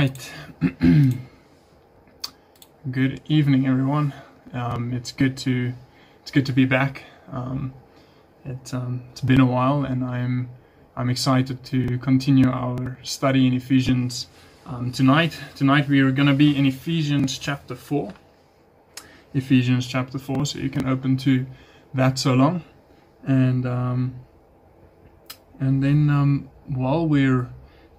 right. good evening, everyone. Um, it's good to it's good to be back. Um, it, um, it's been a while, and I'm I'm excited to continue our study in Ephesians um, tonight. Tonight we are going to be in Ephesians chapter four. Ephesians chapter four, so you can open to that so long, and um, and then um, while we're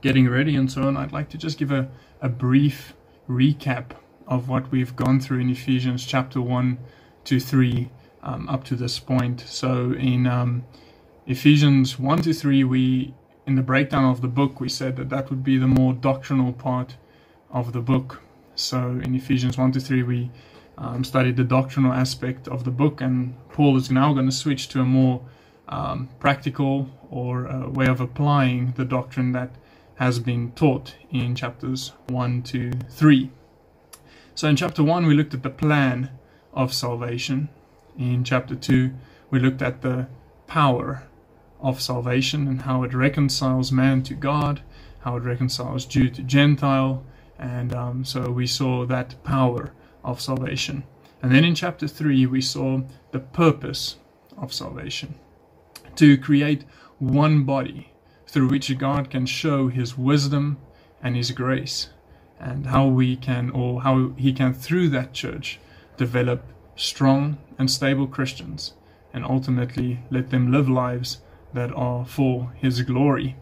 getting ready and so on, I'd like to just give a, a brief recap of what we've gone through in Ephesians chapter 1 to 3 um, up to this point. So in um, Ephesians 1 to 3, we in the breakdown of the book, we said that that would be the more doctrinal part of the book. So in Ephesians 1 to 3, we um, studied the doctrinal aspect of the book, and Paul is now going to switch to a more um, practical or way of applying the doctrine that has been taught in chapters 1 to 3. So in chapter 1, we looked at the plan of salvation. In chapter 2, we looked at the power of salvation and how it reconciles man to God, how it reconciles Jew to Gentile, and um, so we saw that power of salvation. And then in chapter 3, we saw the purpose of salvation to create one body through which God can show his wisdom and his grace, and how we can, or how he can, through that church, develop strong and stable Christians, and ultimately let them live lives that are for his glory.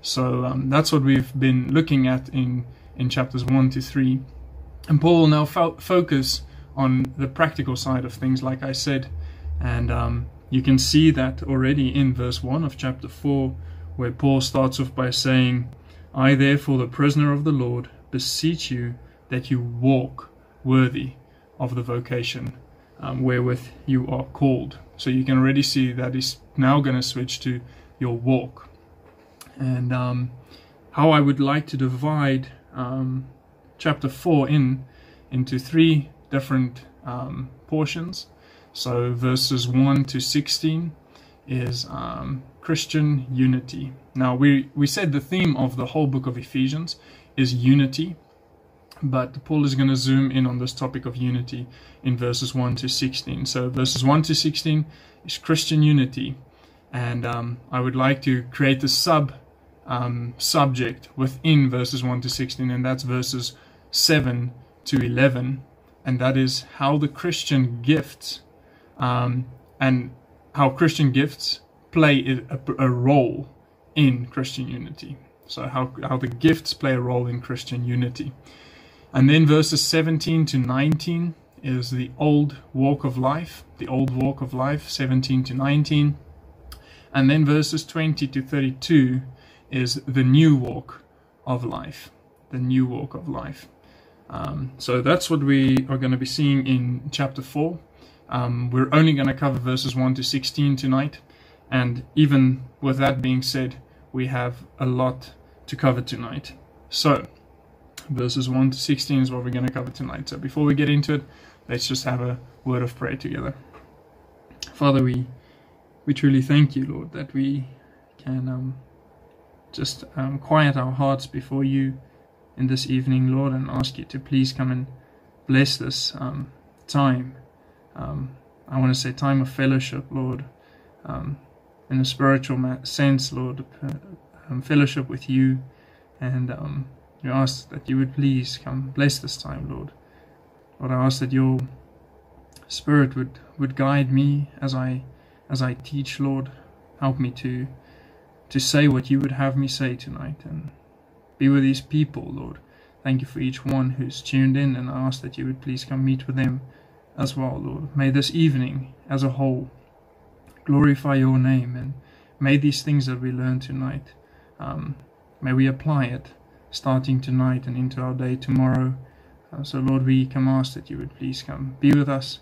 So um, that's what we've been looking at in, in chapters 1 to 3. And Paul will now fo- focus on the practical side of things, like I said. And um, you can see that already in verse 1 of chapter 4, where Paul starts off by saying, I therefore, the prisoner of the Lord, beseech you that you walk worthy of the vocation um, wherewith you are called. So you can already see that he's now going to switch to your walk. And um, how I would like to divide um, chapter 4 in into three different um, portions. So verses 1 to 16 is um, Christian unity. Now, we, we said the theme of the whole book of Ephesians is unity, but Paul is going to zoom in on this topic of unity in verses 1 to 16. So, verses 1 to 16 is Christian unity, and um, I would like to create a sub um, subject within verses 1 to 16, and that's verses 7 to 11, and that is how the Christian gifts um, and how Christian gifts play a, a role in Christian unity. So how, how the gifts play a role in Christian unity. And then verses 17 to 19 is the old walk of life, the old walk of life, 17 to 19. And then verses 20 to 32 is the new walk of life, the new walk of life. Um, so that's what we are going to be seeing in chapter 4. Um, we're only going to cover verses 1 to 16 tonight. And even with that being said, we have a lot to cover tonight. So, verses 1 to 16 is what we're going to cover tonight. So, before we get into it, let's just have a word of prayer together. Father, we we truly thank you, Lord, that we can um, just um, quiet our hearts before you in this evening, Lord, and ask you to please come and bless this um, time. Um, I want to say time of fellowship, Lord. Um, in a spiritual sense, Lord, uh, um, fellowship with you, and um, we ask that you would please come bless this time, Lord. Lord, I ask that your Spirit would, would guide me as I as I teach, Lord. Help me to to say what you would have me say tonight, and be with these people, Lord. Thank you for each one who's tuned in, and I ask that you would please come meet with them as well, Lord. May this evening, as a whole, glorify your name and may these things that we learn tonight um, may we apply it starting tonight and into our day tomorrow. Uh, so lord we come ask that you would please come be with us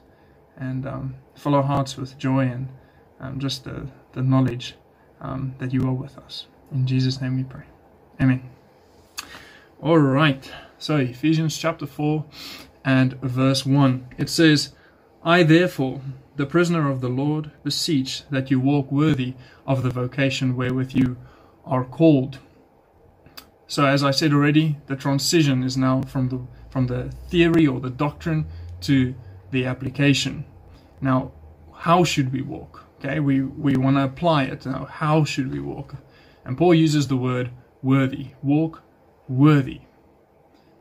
and um, fill our hearts with joy and um, just the, the knowledge um, that you are with us. In jesus name we pray. Amen. All right. So ephesians chapter 4 and verse 1 it says i therefore the prisoner of the Lord, beseech that you walk worthy of the vocation wherewith you are called. So as I said already, the transition is now from the from the theory or the doctrine to the application. Now, how should we walk? Okay, we, we want to apply it. Now, how should we walk? And Paul uses the word worthy. Walk worthy.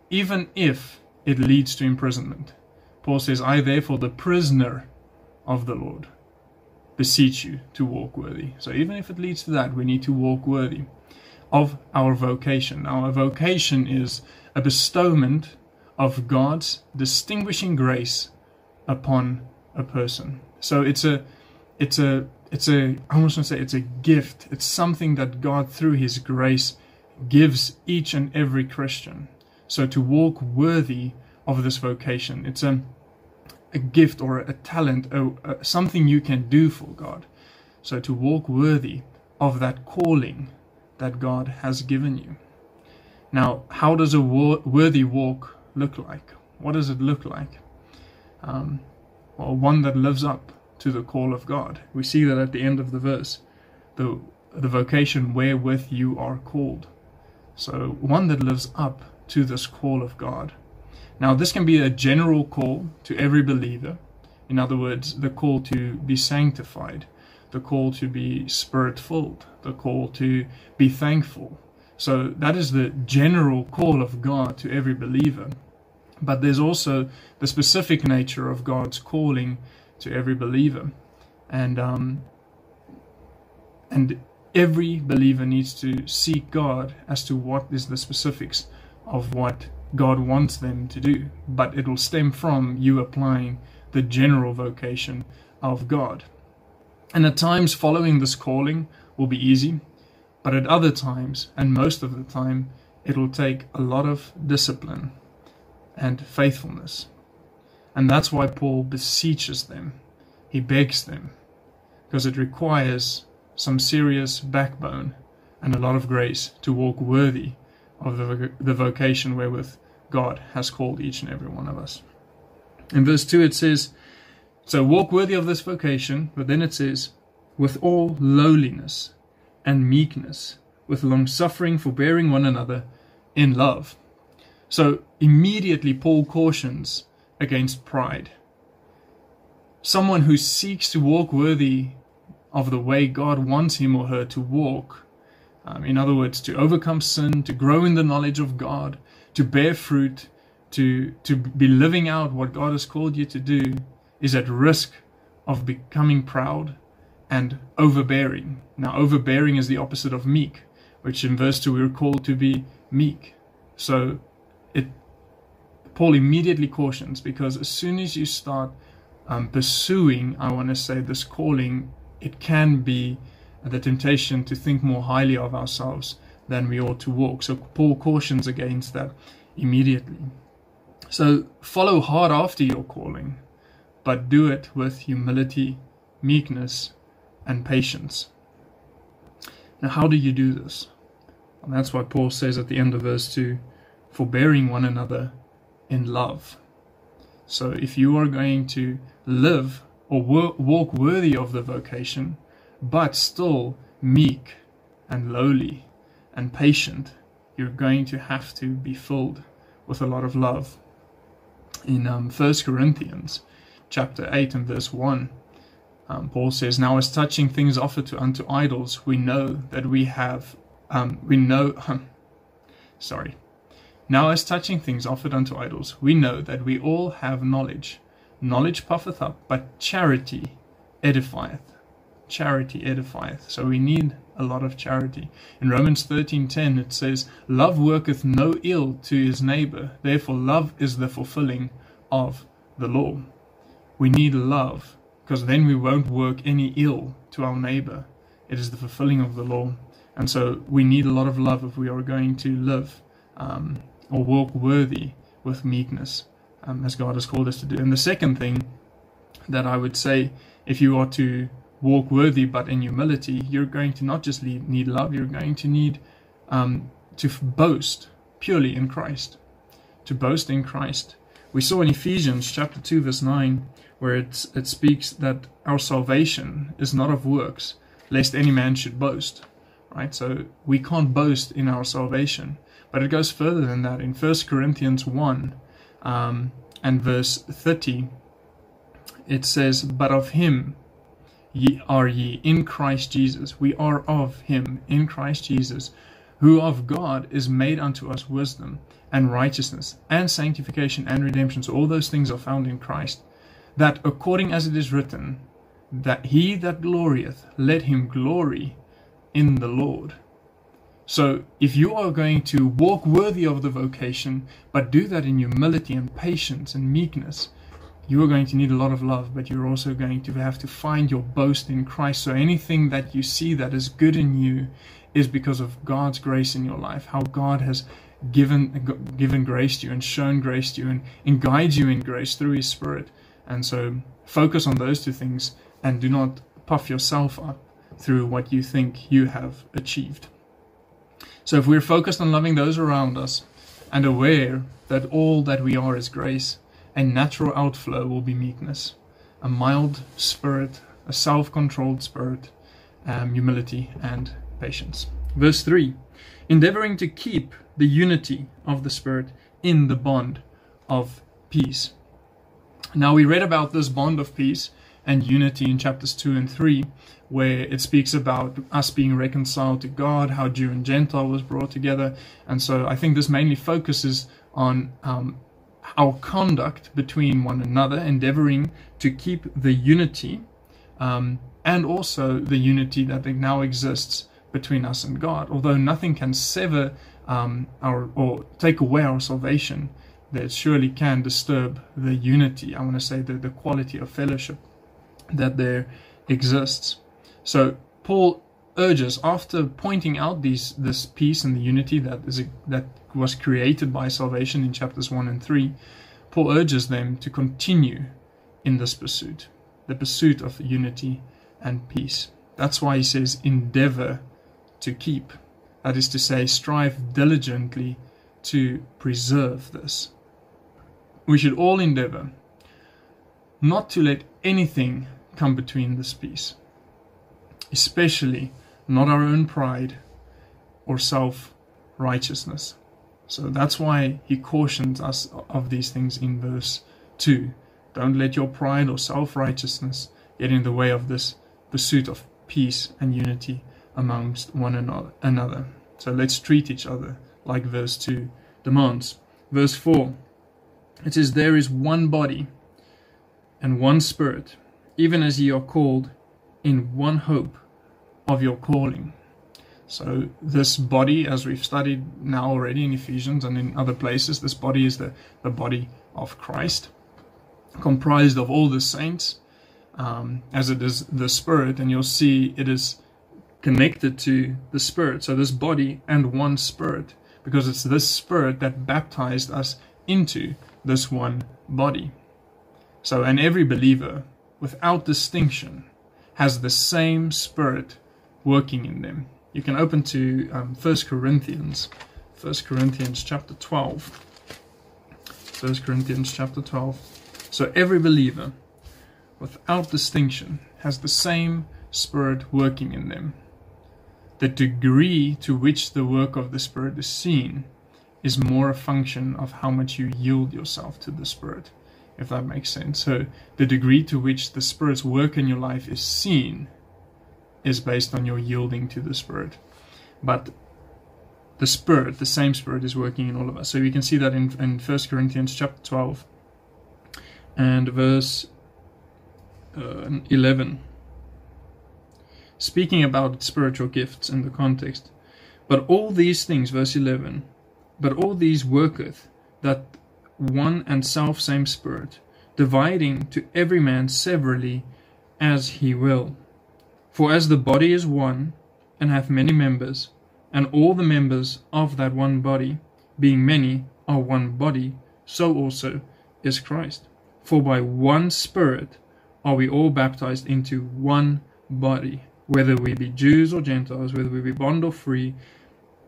Even if it leads to imprisonment. Paul says, I therefore, the prisoner of the Lord, beseech you to walk worthy. So even if it leads to that, we need to walk worthy of our vocation. Our vocation is a bestowment of God's distinguishing grace upon a person. So it's a it's a it's a I almost want to say it's a gift. It's something that God through his grace gives each and every Christian. So to walk worthy of this vocation, it's a a gift or a talent, a, something you can do for God. So to walk worthy of that calling that God has given you. Now, how does a worthy walk look like? What does it look like? Um, well, one that lives up to the call of God. We see that at the end of the verse, the the vocation wherewith you are called. So one that lives up to this call of God. Now, this can be a general call to every believer. In other words, the call to be sanctified, the call to be spirit filled, the call to be thankful. So, that is the general call of God to every believer. But there's also the specific nature of God's calling to every believer. And, um, and every believer needs to seek God as to what is the specifics of what God wants them to do, but it will stem from you applying the general vocation of God. And at times, following this calling will be easy, but at other times, and most of the time, it will take a lot of discipline and faithfulness. And that's why Paul beseeches them, he begs them, because it requires some serious backbone and a lot of grace to walk worthy of the, the vocation wherewith God has called each and every one of us. In verse 2 it says, So walk worthy of this vocation, but then it says, with all lowliness and meekness, with long suffering, forbearing one another in love. So immediately Paul cautions against pride. Someone who seeks to walk worthy of the way God wants him or her to walk. Um, in other words, to overcome sin, to grow in the knowledge of God, to bear fruit, to, to be living out what God has called you to do, is at risk of becoming proud and overbearing. Now, overbearing is the opposite of meek, which in verse 2 we are called to be meek. So, it Paul immediately cautions because as soon as you start um, pursuing, I want to say, this calling, it can be the temptation to think more highly of ourselves than we ought to walk. So Paul cautions against that immediately. So follow hard after your calling, but do it with humility, meekness, and patience. Now, how do you do this? And that's why Paul says at the end of verse 2 forbearing one another in love. So if you are going to live or walk worthy of the vocation, but still meek and lowly and patient, you're going to have to be filled with a lot of love. In um, 1 Corinthians chapter 8 and verse 1, um, Paul says, Now as touching things offered to unto idols, we know that we have, um, we know, sorry. Now as touching things offered unto idols, we know that we all have knowledge. Knowledge puffeth up, but charity edifieth. Charity edifieth. So we need a lot of charity. In Romans 13:10 it says, "Love worketh no ill to his neighbor; therefore love is the fulfilling of the law." We need love because then we won't work any ill to our neighbor. It is the fulfilling of the law. And so we need a lot of love if we are going to live um, or walk worthy with meekness um, as God has called us to do. And the second thing that I would say, if you are to walk worthy but in humility, you're going to not just need love, you're going to need um, to boast purely in Christ. To boast in Christ. We saw in Ephesians chapter 2, verse 9, where it, it speaks that our salvation is not of works, lest any man should boast. Right? So we can't boast in our salvation. But it goes further than that. In 1 Corinthians 1 um, and verse 30, it says, But of him ye are ye in Christ Jesus. We are of him in Christ Jesus, who of God is made unto us wisdom and righteousness and sanctification and redemption. So all those things are found in Christ. That according as it is written, that he that glorieth, let him glory in the Lord. So, if you are going to walk worthy of the vocation, but do that in humility and patience and meekness, you are going to need a lot of love, but you're also going to have to find your boast in Christ. So, anything that you see that is good in you is because of God's grace in your life, how God has given given grace to you and shown grace to you and, and guides you in grace through His Spirit. And so, focus on those two things and do not puff yourself up through what you think you have achieved. So, if we're focused on loving those around us and aware that all that we are is grace, a natural outflow will be meekness, a mild spirit, a self controlled spirit, um, humility, and patience. Verse 3 Endeavoring to keep the unity of the Spirit in the bond of peace. Now, we read about this bond of peace and unity in chapters 2 and 3, where it speaks about us being reconciled to God, how Jew and Gentile was brought together. And so I think this mainly focuses on um, our conduct between one another, endeavoring to keep the unity um, and also the unity that now exists between us and God. Although nothing can sever um, our or take away our salvation, that surely can disturb the unity. I want to say the, the quality of fellowship that there exists. So Paul urges, after pointing out these this peace and the unity that is a, that was created by salvation in chapters one and three, Paul urges them to continue in this pursuit, the pursuit of unity and peace. That's why he says, endeavor to keep. That is to say, strive diligently to preserve this. We should all endeavor not to let anything come between this peace, especially not our own pride or self righteousness. So that's why he cautions us of these things in verse 2. Don't let your pride or self righteousness get in the way of this pursuit of peace and unity amongst one another. So let's treat each other like verse 2 demands. Verse 4 it says, There is one body and one spirit, even as ye are called in one hope of your calling. So, this body, as we've studied now already in Ephesians and in other places, this body is the, the body of Christ, comprised of all the saints, um, as it is the Spirit, and you'll see it is connected to the Spirit. So, this body and one Spirit, because it's this Spirit that baptized us into this one body. So, and every believer, without distinction, has the same Spirit working in them. You can open to um, 1 Corinthians, 1 Corinthians chapter 12. 1 Corinthians chapter 12. So every believer, without distinction, has the same Spirit working in them. The degree to which the work of the Spirit is seen is more a function of how much you yield yourself to the Spirit, if that makes sense. So the degree to which the Spirit's work in your life is seen is based on your yielding to the Spirit. But the Spirit, the same Spirit, is working in all of us. So we can see that in, in 1 Corinthians chapter 12 and verse uh, 11. Speaking about spiritual gifts in the context. But all these things, verse 11, but all these worketh that one and self same Spirit, dividing to every man severally as he will. For as the body is one, and hath many members, and all the members of that one body, being many, are one body, so also is Christ. For by one Spirit are we all baptized into one body, whether we be Jews or Gentiles, whether we be bond or free,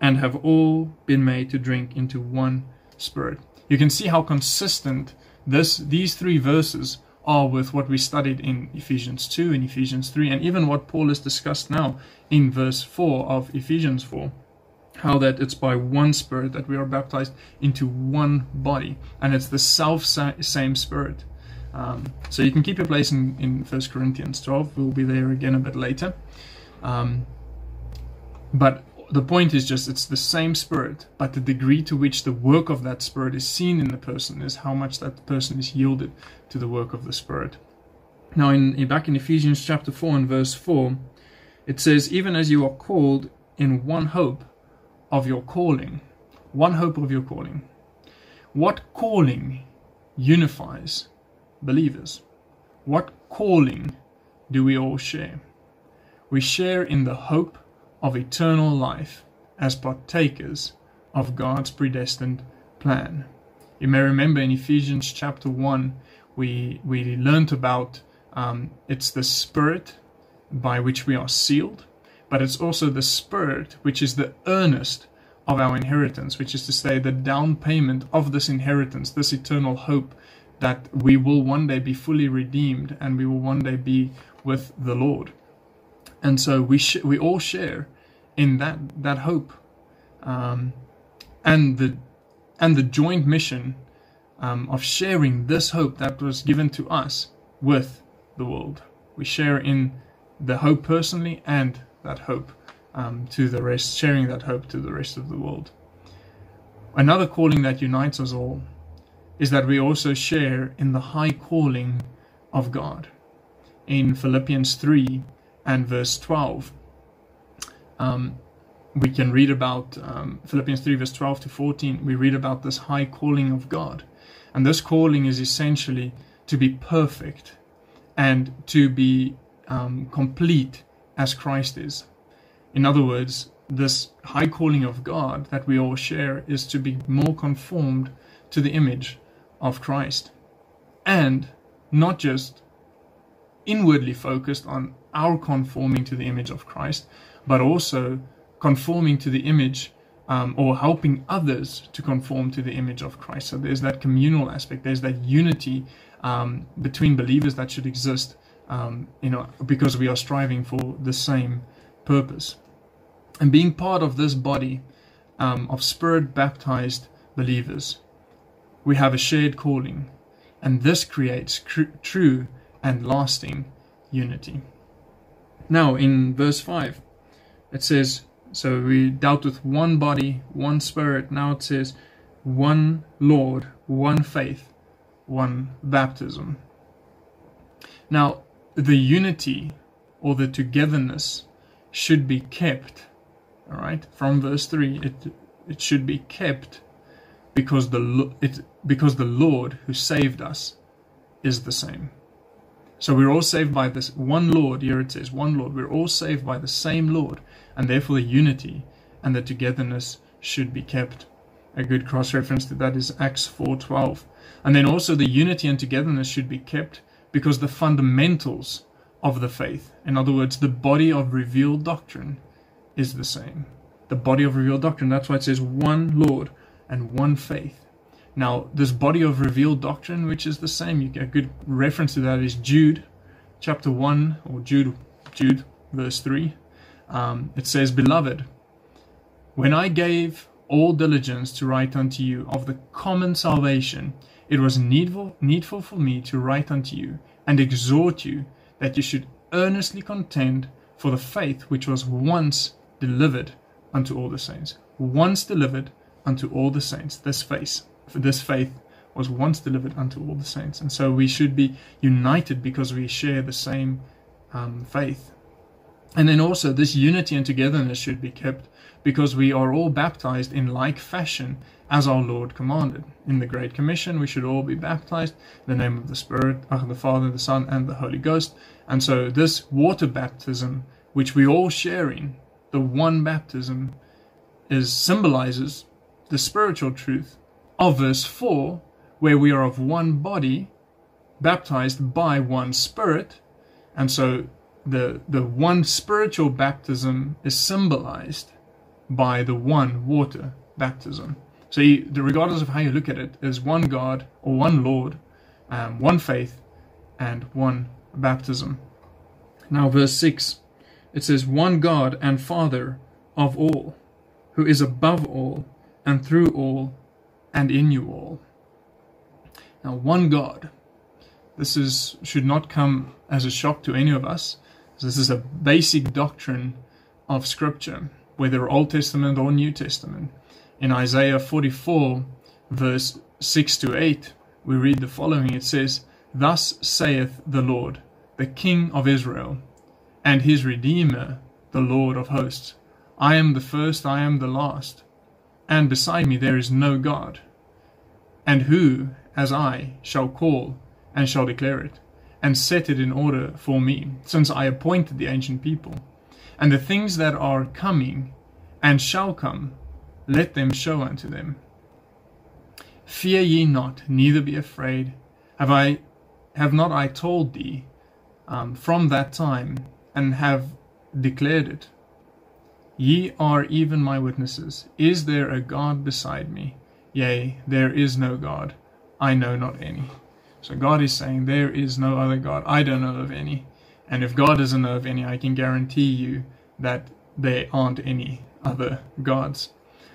and have all been made to drink into one spirit. You can see how consistent this these three verses are with what we studied in Ephesians 2 and Ephesians 3 and even what Paul has discussed now in verse 4 of Ephesians 4 how that it's by one spirit that we are baptized into one body and it's the self same spirit. Um, so you can keep your place in, in 1 corinthians 12 we'll be there again a bit later. Um, but the point is just it's the same spirit but the degree to which the work of that spirit is seen in the person is how much that person is yielded to the work of the spirit now in back in ephesians chapter 4 and verse 4 it says even as you are called in one hope of your calling. One hope of your calling. What calling unifies believers? What calling do we all share? We share in the hope of eternal life as partakers of God's predestined plan. You may remember in Ephesians chapter 1, we, we learned about um, it's the Spirit by which we are sealed but it's also the spirit which is the earnest of our inheritance, which is to say, the down payment of this inheritance, this eternal hope that we will one day be fully redeemed and we will one day be with the Lord. And so we sh- we all share in that that hope, um, and the and the joint mission um, of sharing this hope that was given to us with the world. We share in the hope personally and that hope um, to the rest, sharing that hope to the rest of the world. Another calling that unites us all is that we also share in the high calling of God. In Philippians 3 and verse 12, um, we can read about um, Philippians 3, verse 12 to 14. We read about this high calling of God. And this calling is essentially to be perfect and to be um, complete as Christ is. In other words, this high calling of God that we all share is to be more conformed to the image of Christ. And not just inwardly focused on our conforming to the image of Christ, but also conforming to the image um, or helping others to conform to the image of Christ. So there's that communal aspect, there's that unity um, between believers that should exist um, you know, because we are striving for the same purpose. And being part of this body um, of spirit baptized believers, we have a shared calling, and this creates cr- true and lasting unity. Now, in verse 5, it says, So we dealt with one body, one spirit. Now it says, one Lord, one faith, one baptism. Now, the unity or the togetherness should be kept. All right, from verse three, it it should be kept because the it because the Lord who saved us is the same. So we're all saved by this one Lord. Here it says one Lord. We're all saved by the same Lord, and therefore the unity and the togetherness should be kept. A good cross reference to that is Acts 4:12. And then also the unity and togetherness should be kept because the fundamentals of the faith, in other words, the body of revealed doctrine, is the same. The body of revealed doctrine, that's why it says one Lord and one faith. Now, this body of revealed doctrine, which is the same, you get a good reference to that is Jude, chapter 1, or Jude, Jude, verse 3. Um, it says, Beloved, when I gave all diligence to write unto you of the common salvation, it was needful, needful for me to write unto you and exhort you that you should earnestly contend for the faith which was once delivered unto all the saints. Once delivered unto all the saints. This faith, this faith was once delivered unto all the saints. And so we should be united because we share the same um, faith. And then also, this unity and togetherness should be kept because we are all baptized in like fashion as our Lord commanded. In the Great Commission, we should all be baptized in the name of the Spirit, of the Father, the Son, and the Holy Ghost. And so, this water baptism, which we all share in, the one baptism, is symbolizes the spiritual truth of verse 4, where we are of one body, baptized by one Spirit. And so, the, the one spiritual baptism is symbolized by the one water baptism. So, you, regardless of how you look at it, there's one God or one Lord, um, one faith, and one baptism. Now, verse 6 it says, One God and Father of all, who is above all, and through all, and in you all. Now, one God. This is should not come as a shock to any of us. This is a basic doctrine of Scripture, whether Old Testament or New Testament. In Isaiah 44, verse 6 to 8, we read the following It says, Thus saith the Lord, the King of Israel, and his Redeemer, the Lord of hosts I am the first, I am the last, and beside me there is no God. And who, as I, shall call and shall declare it, and set it in order for me, since I appointed the ancient people? And the things that are coming and shall come, let them show unto them. Fear ye not, neither be afraid. Have I, have not I told thee um, from that time, and have declared it? Ye are even my witnesses. Is there a God beside me? Yea, there is no God. I know not any. So God is saying, There is no other God. I don't know of any. And if God doesn't know of any, I can guarantee you that there aren't any other gods.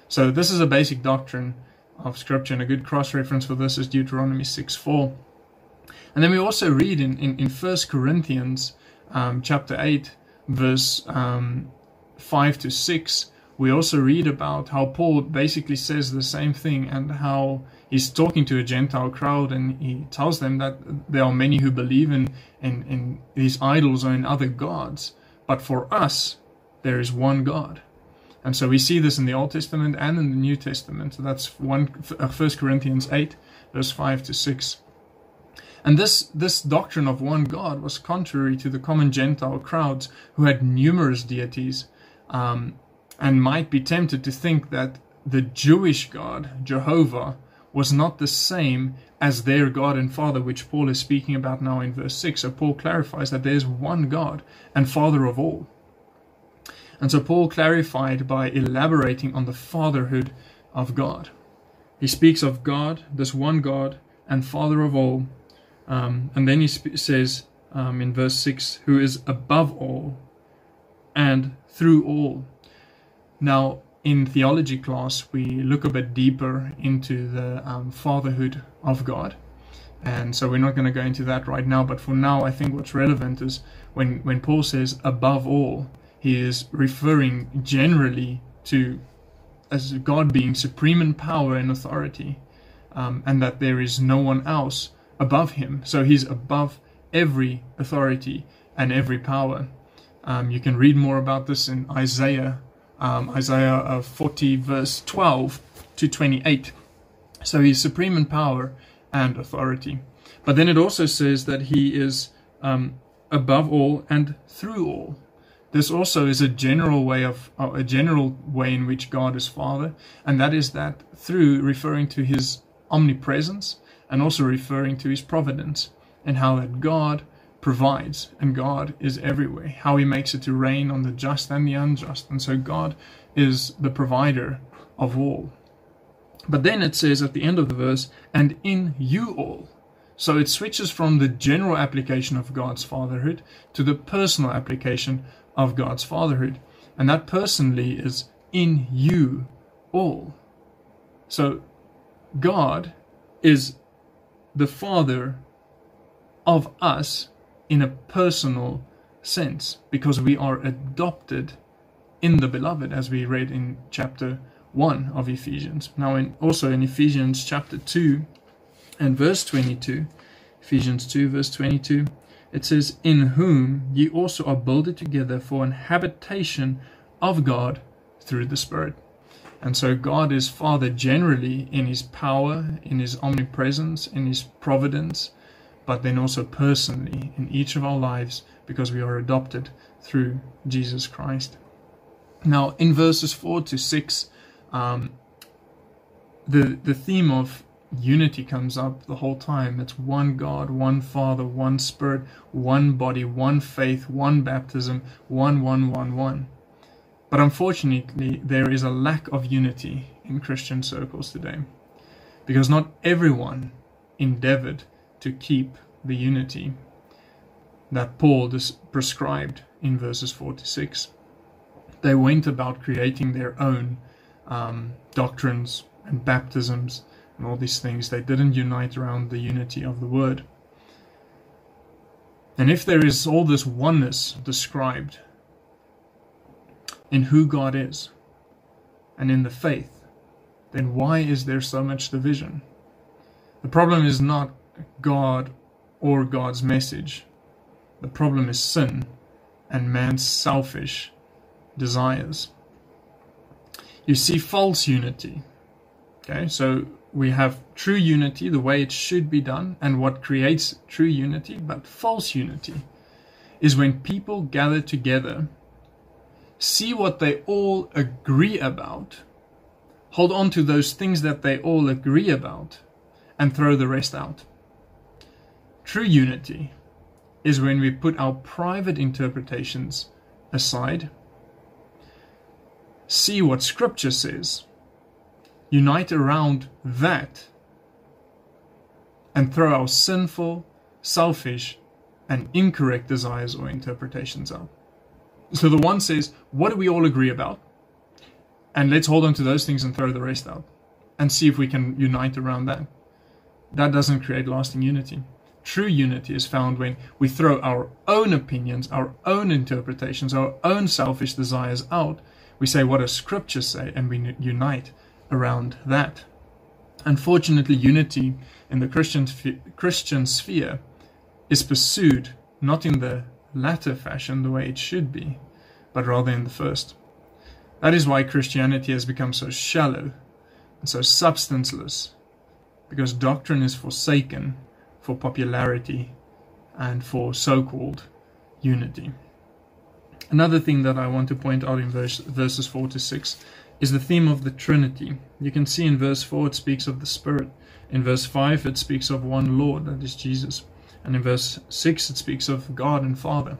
So this is a basic doctrine of Scripture, and a good cross reference for this is Deuteronomy 6 4. And then we also read in, in, in 1 Corinthians um, chapter 8, verse um, 5 to 6, we also read about how Paul basically says the same thing and how he's talking to a Gentile crowd and he tells them that there are many who believe in, in, in these idols or in other gods. But for us, there is one God. And so we see this in the Old Testament and in the New Testament. So that's 1 Corinthians 8, verse 5 to 6. And this, this doctrine of one God was contrary to the common Gentile crowds who had numerous deities um, and might be tempted to think that the Jewish God, Jehovah, was not the same as their God and Father, which Paul is speaking about now in verse 6. So Paul clarifies that there's one God and Father of all. And so Paul clarified by elaborating on the fatherhood of God. He speaks of God, this one God and Father of all. Um, and then he sp- says um, in verse 6, who is above all and through all. Now, in theology class, we look a bit deeper into the um, fatherhood of God. And so we're not going to go into that right now. But for now, I think what's relevant is when, when Paul says above all, he is referring generally to as God being supreme in power and authority, um, and that there is no one else above him. So he's above every authority and every power. Um, you can read more about this in Isaiah, um, Isaiah uh, 40, verse 12 to 28. So he's supreme in power and authority. But then it also says that he is um, above all and through all. This also is a general way of uh, a general way in which God is Father, and that is that through referring to His omnipresence and also referring to His providence, and how that God provides and God is everywhere. How He makes it to rain on the just and the unjust, and so God is the provider of all. But then it says at the end of the verse, and in you all. So it switches from the general application of God's fatherhood to the personal application of God's fatherhood. And that personally is in you all. So God is the Father of us in a personal sense because we are adopted in the beloved as we read in chapter 1 of Ephesians. Now in also in Ephesians chapter 2 and verse 22, Ephesians 2 verse 22 it says, In whom ye also are builded together for an habitation of God through the Spirit. And so God is Father generally in his power, in his omnipresence, in his providence, but then also personally in each of our lives because we are adopted through Jesus Christ. Now, in verses 4 to 6, um, the, the theme of unity comes up the whole time. It's one God, one Father, one Spirit, one body, one faith, one baptism, one, one, one, one. But unfortunately, there is a lack of unity in Christian circles today because not everyone endeavored to keep the unity that Paul prescribed in verses 46. They went about creating their own um, doctrines and baptisms and all these things. They didn't unite around the unity of the Word. And if there is all this oneness described in who God is and in the faith, then why is there so much division? The problem is not God or God's message. The problem is sin and man's selfish desires. You see false unity. Okay, so we have true unity, the way it should be done, and what creates true unity, but false unity is when people gather together, see what they all agree about, hold on to those things that they all agree about, and throw the rest out. True unity is when we put our private interpretations aside, see what Scripture says, unite around that, and throw our sinful, selfish, and incorrect desires or interpretations out. So the one says, What do we all agree about? And let's hold on to those things and throw the rest out and see if we can unite around that. That doesn't create lasting unity. True unity is found when we throw our own opinions, our own interpretations, our own selfish desires out. We say, What does Scripture say? And we unite around that. Unfortunately, unity in the Christian, Christian sphere is pursued not in the latter fashion, the way it should be, but rather in the first. That is why Christianity has become so shallow and so substanceless, because doctrine is forsaken for popularity and for so called unity. Another thing that I want to point out in verse, verses 4 to 6 is the theme of the Trinity. You can see in verse 4 it speaks of the Spirit. In verse 5 it speaks of one Lord, that is Jesus. And in verse 6 it speaks of God and Father.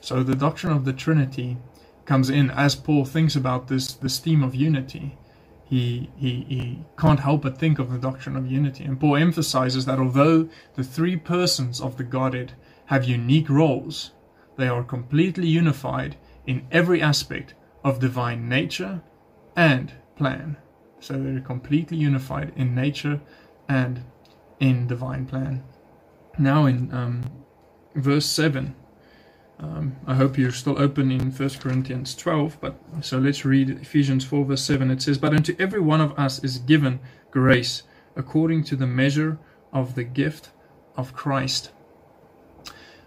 So the doctrine of the Trinity comes in as Paul thinks about this, this theme of unity. He, he, he can't help but think of the doctrine of unity. And Paul emphasizes that although the three persons of the Godhead have unique roles, they are completely unified in every aspect of divine nature and plan. So they're completely unified in nature and in divine plan. Now in um, verse 7, um, I hope you're still open in 1 Corinthians 12, but so let's read Ephesians 4, verse 7. It says, But unto every one of us is given grace according to the measure of the gift of Christ.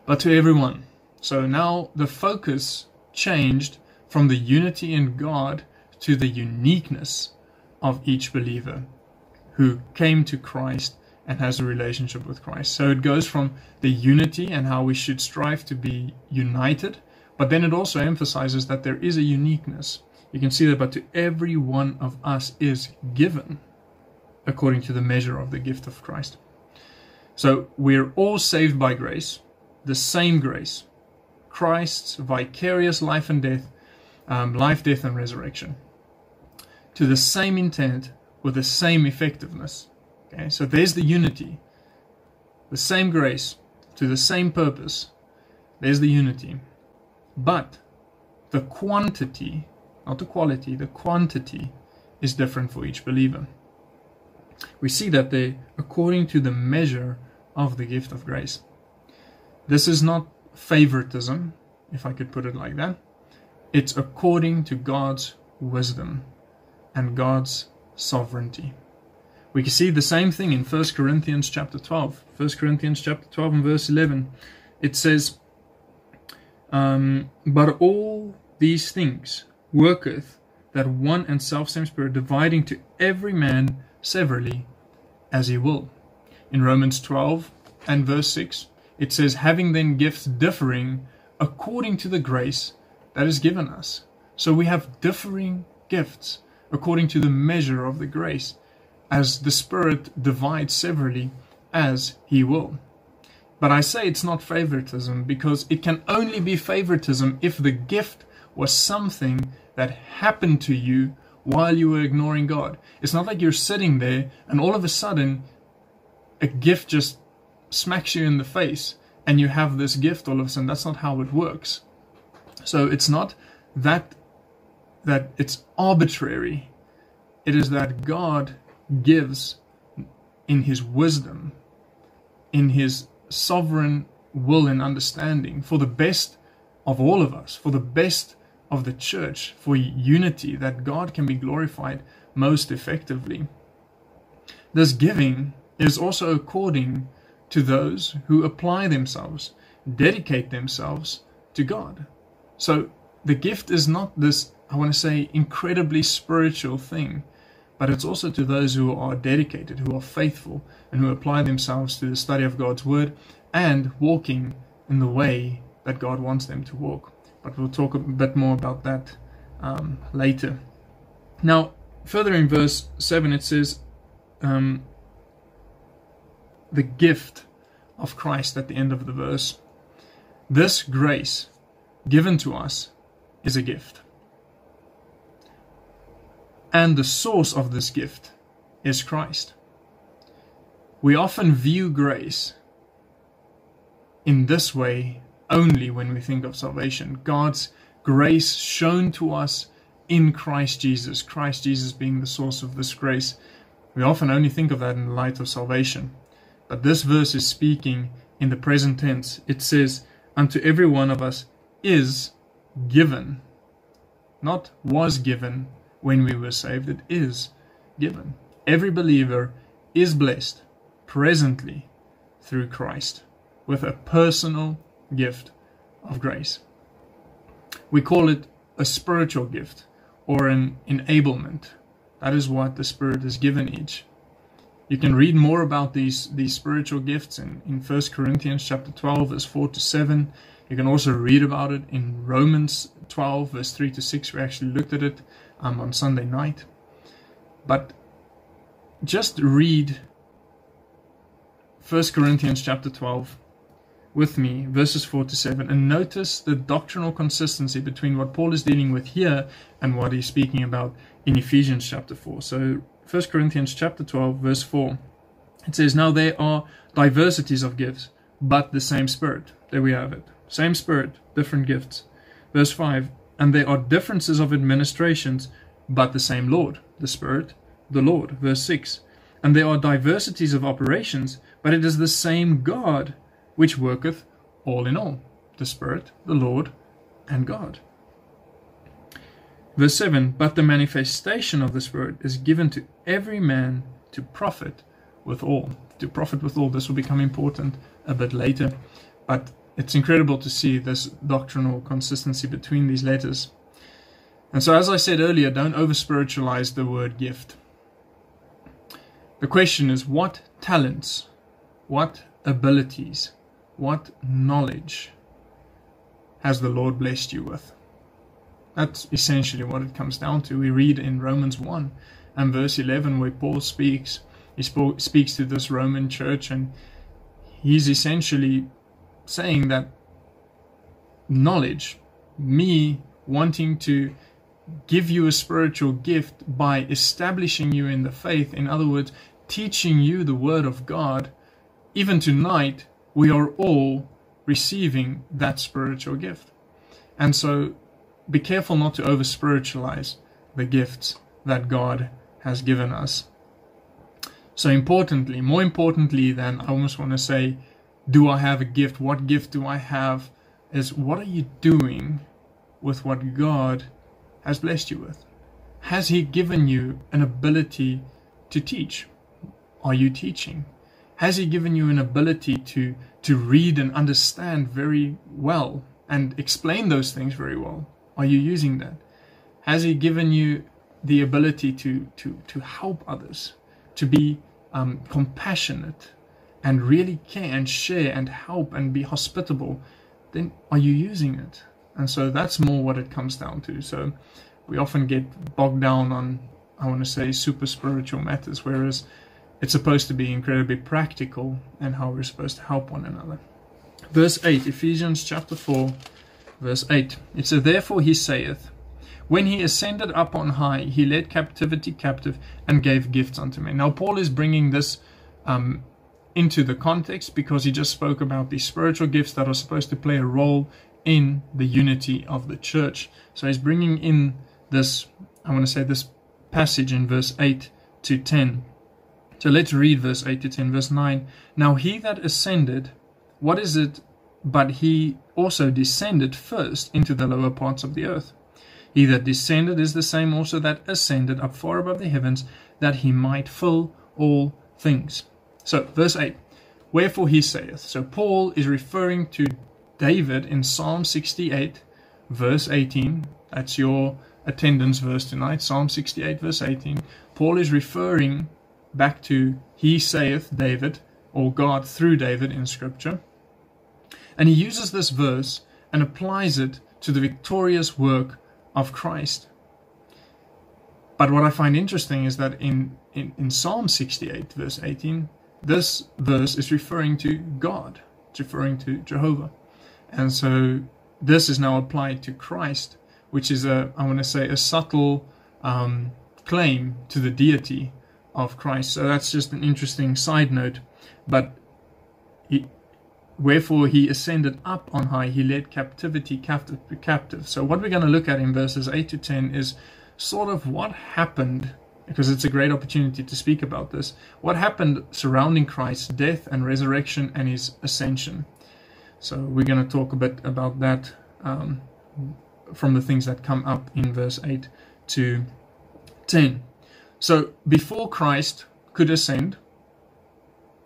But to everyone. So now the focus changed from the unity in God to the uniqueness of each believer who came to Christ and has a relationship with Christ. So it goes from the unity and how we should strive to be united, but then it also emphasizes that there is a uniqueness. You can see that, but to every one of us is given according to the measure of the gift of Christ. So we're all saved by grace, the same grace. Christ's vicarious life and death, um, life, death, and resurrection to the same intent with the same effectiveness. Okay, so there's the unity, the same grace to the same purpose. There's the unity. But the quantity, not the quality, the quantity is different for each believer. We see that they, according to the measure of the gift of grace. This is not favoritism, if I could put it like that. It's according to God's wisdom and God's sovereignty. We can see the same thing in 1 Corinthians chapter 12. 1 Corinthians chapter 12 and verse 11. It says, um, But all these things worketh that one and selfsame spirit, dividing to every man severally as he will. In Romans 12 and verse 6, it says, Having then gifts differing according to the grace that is given us. So we have differing gifts according to the measure of the grace, as the Spirit divides severally as He will. But I say it's not favoritism because it can only be favoritism if the gift was something that happened to you while you were ignoring God. It's not like you're sitting there and all of a sudden a gift just smacks you in the face and you have this gift all of a sudden. That's not how it works. So it's not that that it's arbitrary it is that God gives in his wisdom, in his sovereign will and understanding for the best of all of us, for the best of the church, for unity, that God can be glorified most effectively. This giving is also according to those who apply themselves, dedicate themselves to God. So the gift is not this, I want to say, incredibly spiritual thing, but it's also to those who are dedicated, who are faithful, and who apply themselves to the study of God's Word and walking in the way that God wants them to walk. But we'll talk a bit more about that um, later. Now, further in verse 7, it says, um, the gift of Christ at the end of the verse. This grace given to us is a gift. And the source of this gift is Christ. We often view grace in this way only when we think of salvation. God's grace shown to us in Christ Jesus, Christ Jesus being the source of this grace. We often only think of that in the light of salvation. But this verse is speaking in the present tense. It says, Unto every one of us is given. Not was given when we were saved, it is given. Every believer is blessed presently through Christ with a personal gift of grace. We call it a spiritual gift or an enablement. That is what the Spirit has given each. You can read more about these, these spiritual gifts in, in 1 Corinthians chapter 12, verse 4 to 7. You can also read about it in Romans 12, verse 3 to 6. We actually looked at it um, on Sunday night. But just read 1 Corinthians chapter 12 with me, verses 4 to 7, and notice the doctrinal consistency between what Paul is dealing with here and what he's speaking about in Ephesians chapter 4. So, 1 Corinthians chapter 12, verse 4, it says, Now there are diversities of gifts, but the same Spirit. There we have it. Same Spirit, different gifts. Verse 5, And there are differences of administrations, but the same Lord, the Spirit, the Lord. Verse 6, And there are diversities of operations, but it is the same God which worketh all in all, the Spirit, the Lord, and God. Verse 7 But the manifestation of the Spirit is given to every man to profit with all. To profit with all. This will become important a bit later. But it's incredible to see this doctrinal consistency between these letters. And so, as I said earlier, don't over spiritualize the word gift. The question is what talents, what abilities, what knowledge has the Lord blessed you with? That's essentially what it comes down to. We read in Romans 1 and verse 11 where Paul speaks. He speaks to this Roman church and he's essentially saying that knowledge, me wanting to give you a spiritual gift by establishing you in the faith, in other words, teaching you the Word of God, even tonight, we are all receiving that spiritual gift. And so be careful not to over spiritualize the gifts that God has given us. So, importantly, more importantly than I almost want to say, do I have a gift? What gift do I have? Is what are you doing with what God has blessed you with? Has He given you an ability to teach? Are you teaching? Has He given you an ability to, to read and understand very well and explain those things very well? Are you using that? Has He given you the ability to, to, to help others, to be um, compassionate and really care and share and help and be hospitable? Then are you using it? And so that's more what it comes down to. So we often get bogged down on, I want to say, super spiritual matters, whereas it's supposed to be incredibly practical and how we're supposed to help one another. Verse 8, Ephesians chapter 4, verse 8. It says, Therefore he saith, When he ascended up on high, he led captivity captive and gave gifts unto men. Now, Paul is bringing this um, into the context because he just spoke about these spiritual gifts that are supposed to play a role in the unity of the church. So he's bringing in this, I want to say, this passage in verse 8 to 10. So let's read verse 8 to 10. Verse 9 Now he that ascended, what is it but he also descended first into the lower parts of the earth? He that descended is the same also that ascended up far above the heavens, that he might fill all things. So, verse 8 Wherefore he saith. So, Paul is referring to David in Psalm 68, verse 18. That's your attendance verse tonight, Psalm 68, verse 18. Paul is referring back to He saith David, or God through David in Scripture. And he uses this verse and applies it to the victorious work of Christ. But what I find interesting is that in, in, in Psalm 68, verse 18, this verse is referring to God, it's referring to Jehovah. And so this is now applied to Christ, which is a, I want to say, a subtle um, claim to the deity of Christ. So that's just an interesting side note. But he, wherefore he ascended up on high, he led captivity captive captive. So what we're going to look at in verses 8 to 10 is sort of what happened because it's a great opportunity to speak about this. What happened surrounding Christ's death and resurrection and his ascension. So we're going to talk a bit about that um, from the things that come up in verse 8 to 10. So before Christ could ascend,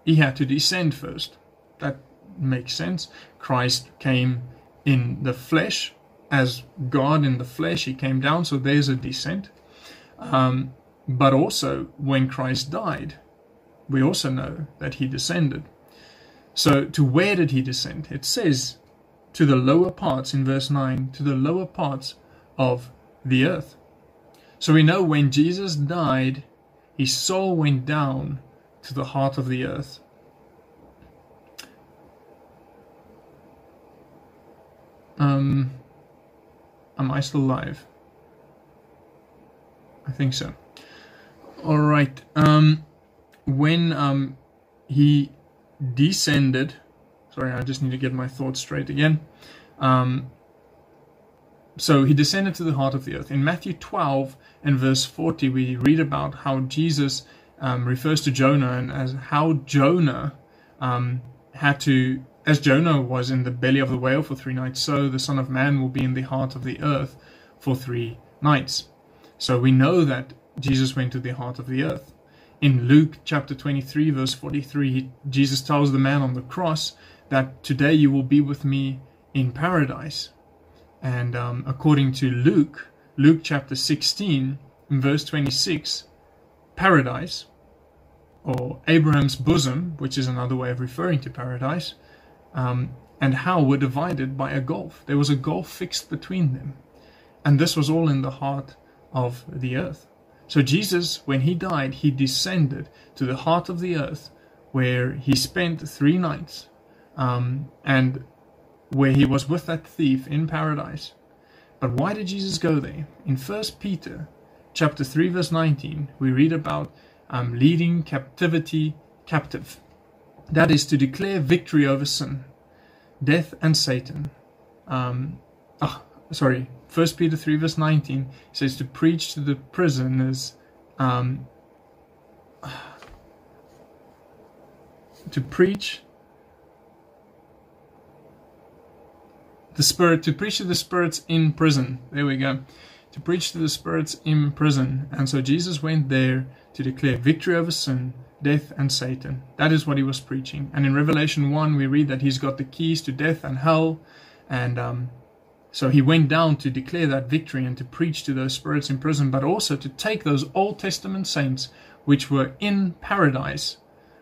he had to descend first. That makes sense. Christ came in the flesh as God in the flesh. He came down, so there's a descent. Um, but also, when Christ died, we also know that he descended. So, to where did he descend? It says to the lower parts in verse 9, to the lower parts of the earth. So, we know when Jesus died, his soul went down to the heart of the earth. Um, am I still alive? I think so. All right. Um, when um, he descended, sorry, I just need to get my thoughts straight again. Um, so he descended to the heart of the earth. In Matthew 12 and verse 40, we read about how Jesus um, refers to Jonah and as how Jonah um, had to, as Jonah was in the belly of the whale for three nights, so the Son of Man will be in the heart of the earth for three nights. So we know that Jesus went to the heart of the earth. In Luke chapter 23, verse 43, Jesus tells the man on the cross that today you will be with me in paradise. And um, according to Luke, Luke chapter 16, verse 26, paradise, or Abraham's bosom, which is another way of referring to paradise, um, and how were divided by a gulf. There was a gulf fixed between them. And this was all in the heart of the earth. So Jesus, when he died, he descended to the heart of the earth where he spent three nights um, and where he was with that thief in paradise. But why did Jesus go there? In 1 Peter chapter 3 verse 19, we read about um, leading captivity captive. That is to declare victory over sin, death and Satan. Um, oh, sorry, First Peter 3 verse 19 says to preach to the prisoners um, to preach the spirit to preach to the spirits in prison. There we go. To preach to the spirits in prison. And so jesus went there to declare victory over sin death and satan. That is what he was preaching. And in revelation 1 we read that he's got the keys to death and hell. And um, so he went down to declare that victory and to preach to those spirits in prison, but also to take those Old Testament saints which were in paradise,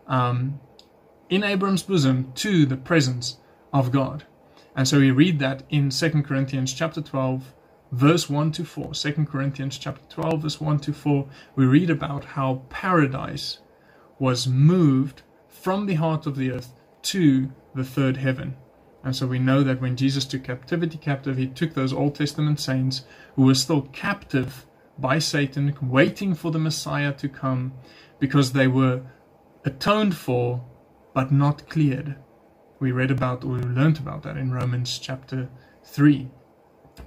um, in Abram's bosom, to the presence of God. And so we read that in 2 Corinthians chapter 12, verse 1 to 4. 2 Corinthians chapter 12, verse 1 to 4, we read about how paradise was moved from the heart of the earth to the third heaven. And so we know that when Jesus took captivity captive, he took those Old Testament saints who were still captive by Satan, waiting for the Messiah to come because they were atoned for but not cleared. We read about, or we learned about that in Romans chapter 3.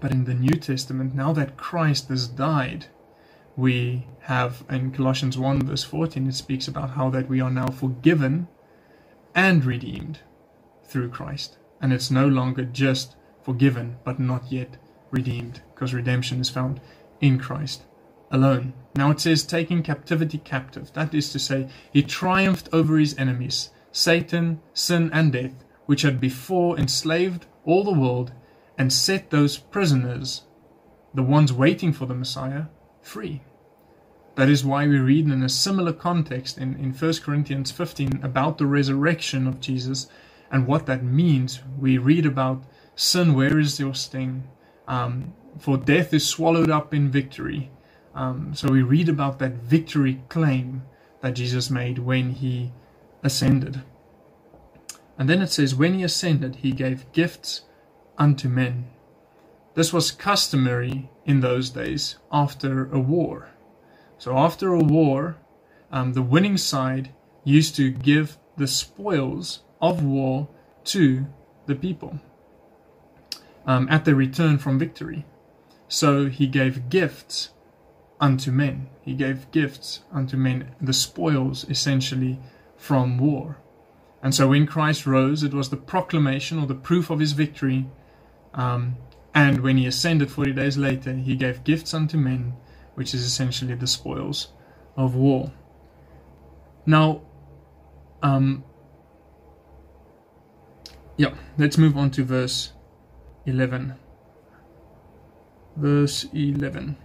But in the New Testament, now that Christ has died, we have in Colossians 1, verse 14, it speaks about how that we are now forgiven and redeemed through Christ. And it's no longer just forgiven, but not yet redeemed, because redemption is found in Christ alone. Now it says, taking captivity captive. That is to say, he triumphed over his enemies, Satan, sin, and death, which had before enslaved all the world, and set those prisoners, the ones waiting for the Messiah, free. That is why we read in a similar context in, in 1 Corinthians 15 about the resurrection of Jesus and what that means. We read about sin, where is your sting? Um, for death is swallowed up in victory. Um, so we read about that victory claim that Jesus made when he ascended. And then it says, when he ascended, he gave gifts unto men. This was customary in those days after a war. So after a war, um, the winning side used to give the spoils of war to the people um, at their return from victory. So he gave gifts unto men. He gave gifts unto men, the spoils essentially from war. And so when Christ rose, it was the proclamation or the proof of his victory. Um, and when he ascended 40 days later, he gave gifts unto men, which is essentially the spoils of war. Now, um, yeah, let's move on to verse 11. Verse 11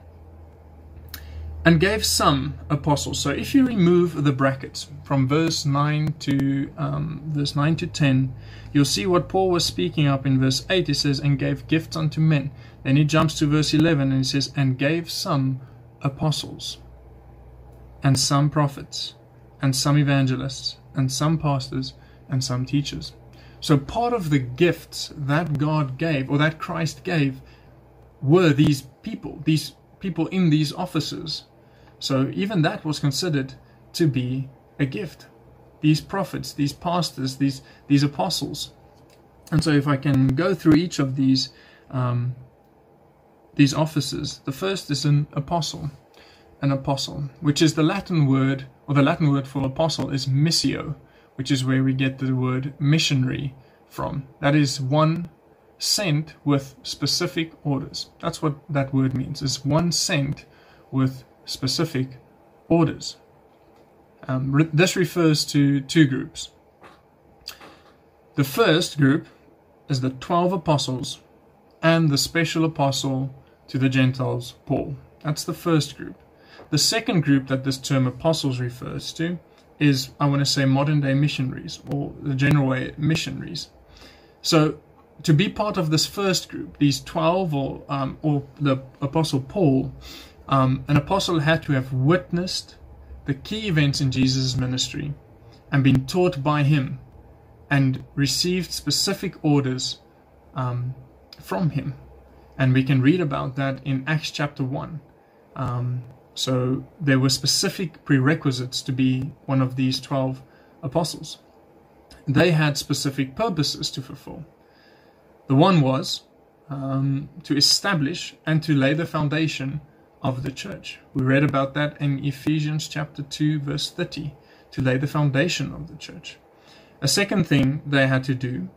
and gave some apostles. So if you remove the brackets from verse 9 to um, verse 9 to 10, you'll see what Paul was speaking up in verse 8. He says, and gave gifts unto men. Then he jumps to verse 11 and he says, and gave some apostles, and some prophets, and some evangelists, and some pastors, and some teachers. So part of the gifts that God gave, or that Christ gave, were these people, these people in these offices so even that was considered to be a gift. These prophets, these pastors, these these apostles. And so if I can go through each of these um, these offices, the first is an apostle. An apostle, which is the Latin word, or the Latin word for apostle is missio, which is where we get the word missionary from. That is one sent with specific orders. That's what that word means. Is one sent with specific orders. Um, re this refers to two groups. The first group is the 12 apostles and the special apostle to the Gentiles, Paul. That's the first group. The second group that this term apostles refers to is, I want to say, modern day missionaries or the general way missionaries. So, to be part of this first group, these 12 or, um, or the apostle Paul, um, an apostle had to have witnessed the key events in Jesus' ministry and been taught by him and received specific orders um, from him. And we can read about that in Acts chapter 1. So there were specific prerequisites to be one of these 12 apostles. They had specific purposes to fulfill. The one was um, to establish and to lay the foundation of the church. We read about that in Ephesians chapter 2 verse 30 to lay the foundation of the church. A second thing they had to do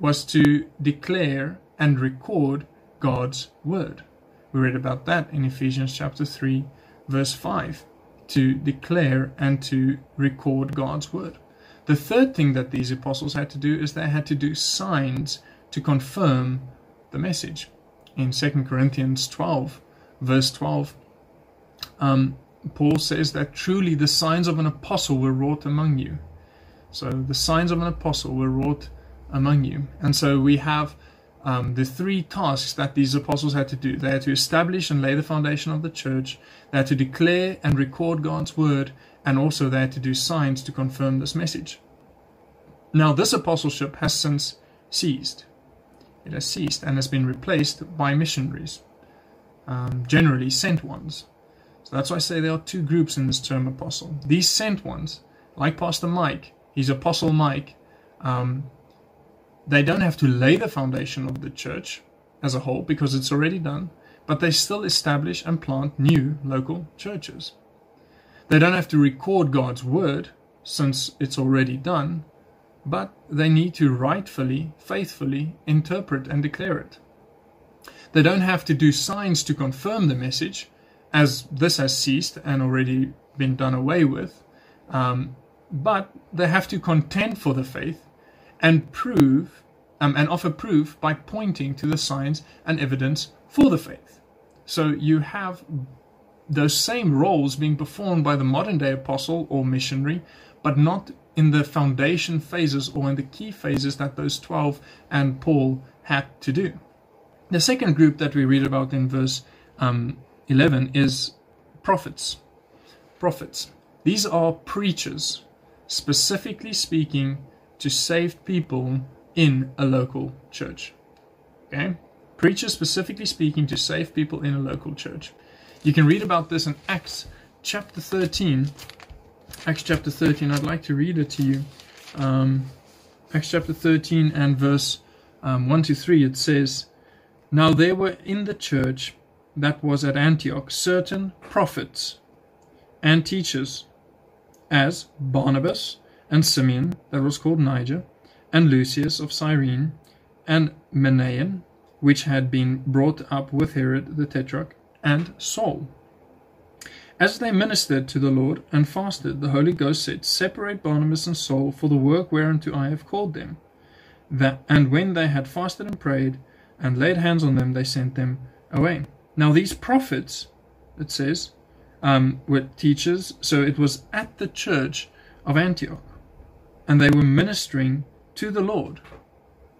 was to declare and record God's word. We read about that in Ephesians chapter 3 verse 5 to declare and to record God's word. The third thing that these apostles had to do is they had to do signs to confirm the message. In 2 Corinthians 12 verse 12, um, Paul says that truly the signs of an apostle were wrought among you. So the signs of an apostle were wrought among you. And so we have um, the three tasks that these apostles had to do. They had to establish and lay the foundation of the church, they had to declare and record God's word, and also they had to do signs to confirm this message. Now, this apostleship has since ceased. It has ceased and has been replaced by missionaries um, generally sent ones. So that's why I say there are two groups in this term apostle. These sent ones, like Pastor Mike, he's Apostle Mike, um, they don't have to lay the foundation of the church as a whole because it's already done, but they still establish and plant new local churches. They don't have to record God's word, since it's already done, but they need to rightfully, faithfully interpret and declare it. They don't have to do signs to confirm the message, as this has ceased and already been done away with, um, but they have to contend for the faith and prove um, and offer proof by pointing to the signs and evidence for the faith. So you have those same roles being performed by the modern day apostle or missionary, but not in the foundation phases or in the key phases that those 12 and Paul had to do. The second group that we read about in verse um, 11 is prophets. Prophets. These are preachers, specifically speaking to save people in a local church. Okay? Preachers specifically speaking to save people in a local church. You can read about this in Acts chapter 13. Acts chapter 13, I'd like to read it to you. Um, Acts chapter 13 and verse um, 1 to 3, it says, Now there were in the church that was at Antioch certain prophets and teachers, as Barnabas and Simeon, that was called Niger, and Lucius of Cyrene, and Manaen, which had been brought up with Herod the Tetrarch, and Saul. As they ministered to the Lord and fasted, the Holy Ghost said, Separate Barnabas and Saul for the work whereunto I have called them. That, and when they had fasted and prayed and laid hands on them, they sent them away. Now, these prophets, it says, um, were teachers, so it was at the church of Antioch, and they were ministering to the Lord.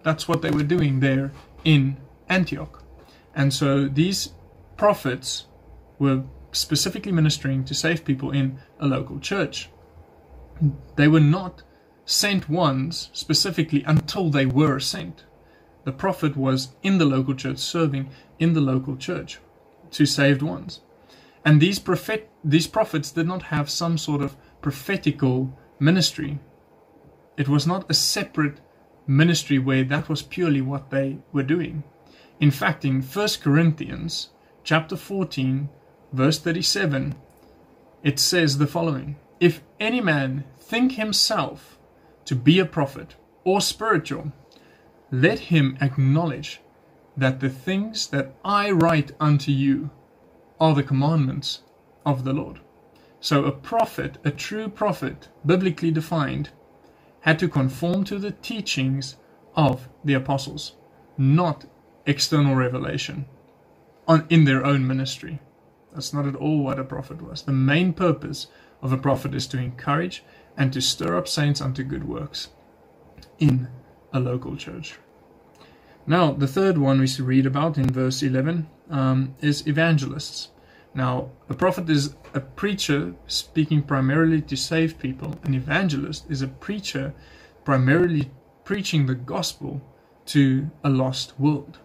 That's what they were doing there in Antioch. And so these prophets were specifically ministering to save people in a local church. They were not sent ones specifically until they were sent. The prophet was in the local church, serving in the local church to saved ones. And these prophet these prophets did not have some sort of prophetical ministry. It was not a separate ministry where that was purely what they were doing. In fact, in 1 Corinthians chapter 14, verse 37, it says the following If any man think himself to be a prophet or spiritual, let him acknowledge that the things that I write unto you are the commandments of the Lord. So a prophet, a true prophet, biblically defined, had to conform to the teachings of the apostles, not external revelation on, in their own ministry. That's not at all what a prophet was. The main purpose of a prophet is to encourage and to stir up saints unto good works in a local church. Now, the third one we read about in verse 11 um, is evangelists. Now, a prophet is a preacher speaking primarily to save people. An evangelist is a preacher primarily preaching the gospel to a lost world.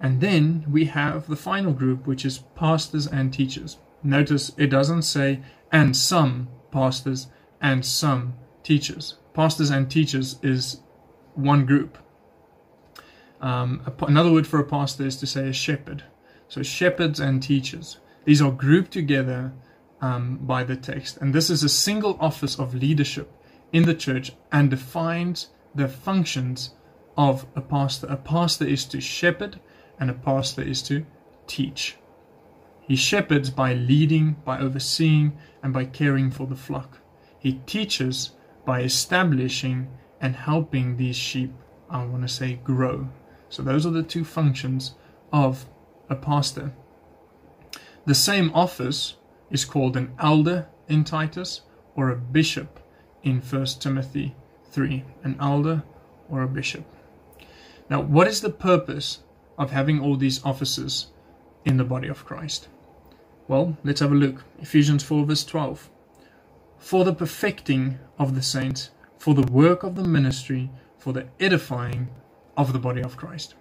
And then we have the final group, which is pastors and teachers. Notice it doesn't say, and some pastors and some teachers. Pastors and teachers is one group. Um, another word for a pastor is to say a shepherd. So shepherds and teachers. These are grouped together um, by the text. And this is a single office of leadership in the church and defines the functions of a pastor. A pastor is to shepherd and a pastor is to teach. He shepherds by leading, by overseeing, and by caring for the flock. He teaches by establishing and helping these sheep, I want to say, grow. So, those are the two functions of a pastor. The same office is called an elder in Titus or a bishop in 1 Timothy 3. An elder or a bishop. Now, what is the purpose of having all these offices in the body of Christ? Well, let's have a look. Ephesians 4, verse 12. For the perfecting of the saints, for the work of the ministry, for the edifying of the body of Christ.